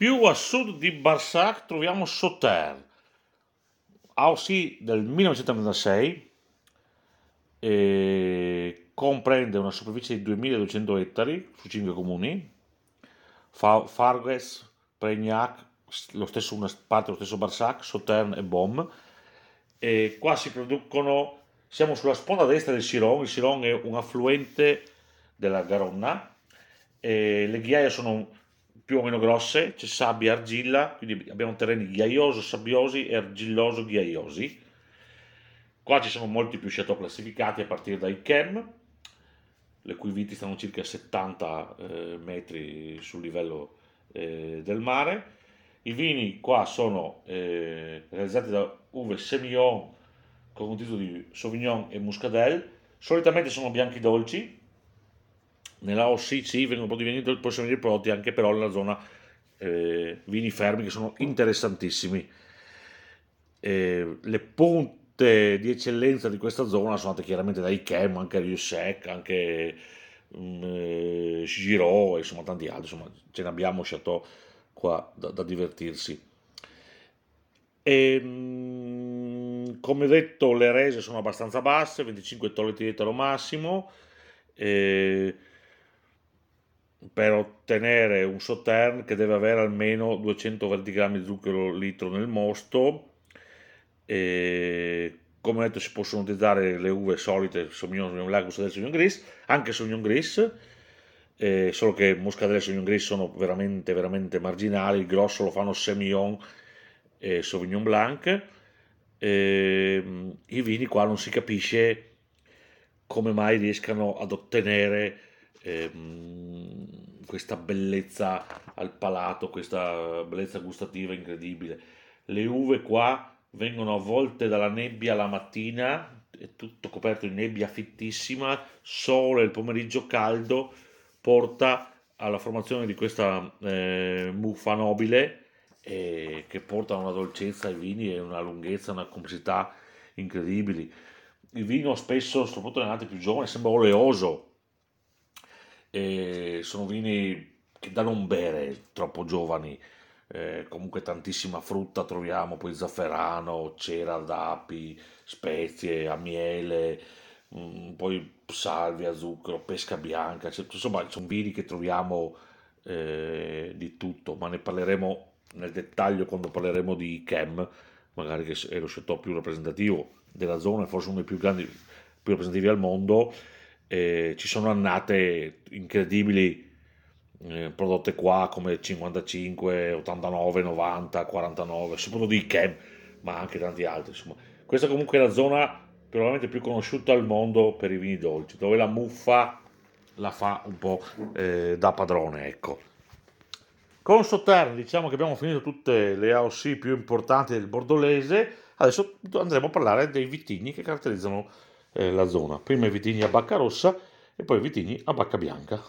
Più a sud di Barsac troviamo Sauterre, AOC del 1996, e comprende una superficie di 2200 ettari su 5 comuni, Fargues, Pregnac, lo stesso, una parte lo stesso Barsac, Sauterre e Baume. E qua si producono, siamo sulla sponda destra del Siron, il Siron è un affluente della Garonna, e le ghiaie sono più o meno grosse, c'è sabbia e argilla, quindi abbiamo terreni ghiaioso, sabbiosi e argilloso ghiaiosi. Qua ci sono molti più chateau classificati a partire dai Chem, le cui viti stanno circa 70 eh, metri sul livello eh, del mare. I vini qua sono eh, realizzati da uve Semillon con un titolo di Sauvignon e Muscadel. Solitamente sono bianchi dolci, nella OCC vengono prodotti, possono venire prodotti anche però nella zona eh, vini fermi che sono interessantissimi. Eh, le punte di eccellenza di questa zona sono andate chiaramente da Ikem, anche Riusec, anche um, eh, Giro, insomma tanti altri, insomma ce ne abbiamo Chateau qua da, da divertirsi. E, um, come detto le rese sono abbastanza basse, 25 tolleti di etero massimo, eh, per ottenere un Sautern che deve avere almeno 220 grammi di zucchero litro nel mosto. E come detto si possono utilizzare le uve solite Sauvignon, Sauvignon Blanc, Muscadet, Sauvignon Gris, anche Sauvignon Gris, eh, solo che Muscadet e Sauvignon Gris sono veramente, veramente marginali, il grosso lo fanno Semillon e Sauvignon Blanc. Eh, I vini qua non si capisce come mai riescano ad ottenere ehm, questa bellezza al palato, questa bellezza gustativa incredibile. Le uve qua vengono avvolte dalla nebbia la mattina, è tutto coperto di nebbia fittissima, sole il pomeriggio caldo porta alla formazione di questa eh, muffa nobile eh, che porta una dolcezza ai vini e una lunghezza, una complessità incredibili. Il vino spesso, soprattutto nelle nate più giovani, sembra oleoso, e sono vini che da non bere troppo giovani, eh, comunque tantissima frutta troviamo, poi zafferano, cera d'api, spezie, a miele, mh, mm, poi salvia, zucchero, pesca bianca, cioè, insomma sono vini che troviamo eh, di tutto, ma ne parleremo nel dettaglio quando parleremo di Chem, magari che è lo scelto più rappresentativo della zona, forse uno dei più grandi, più rappresentativi al mondo, eh, ci sono annate incredibili eh, prodotte qua come 55, 89, 90, 49, soprattutto di Chem, ma anche tanti altri. Insomma. Questa comunque è la zona probabilmente più conosciuta al mondo per i vini dolci, dove la muffa la fa un po' eh, da padrone, ecco. Con Sauternes diciamo che abbiamo finito tutte le AOC più importanti del bordolese, adesso andremo a parlare dei vitigni che caratterizzano eh, la zona. Prima i vitigni a bacca rossa e poi i vitigni a bacca bianca.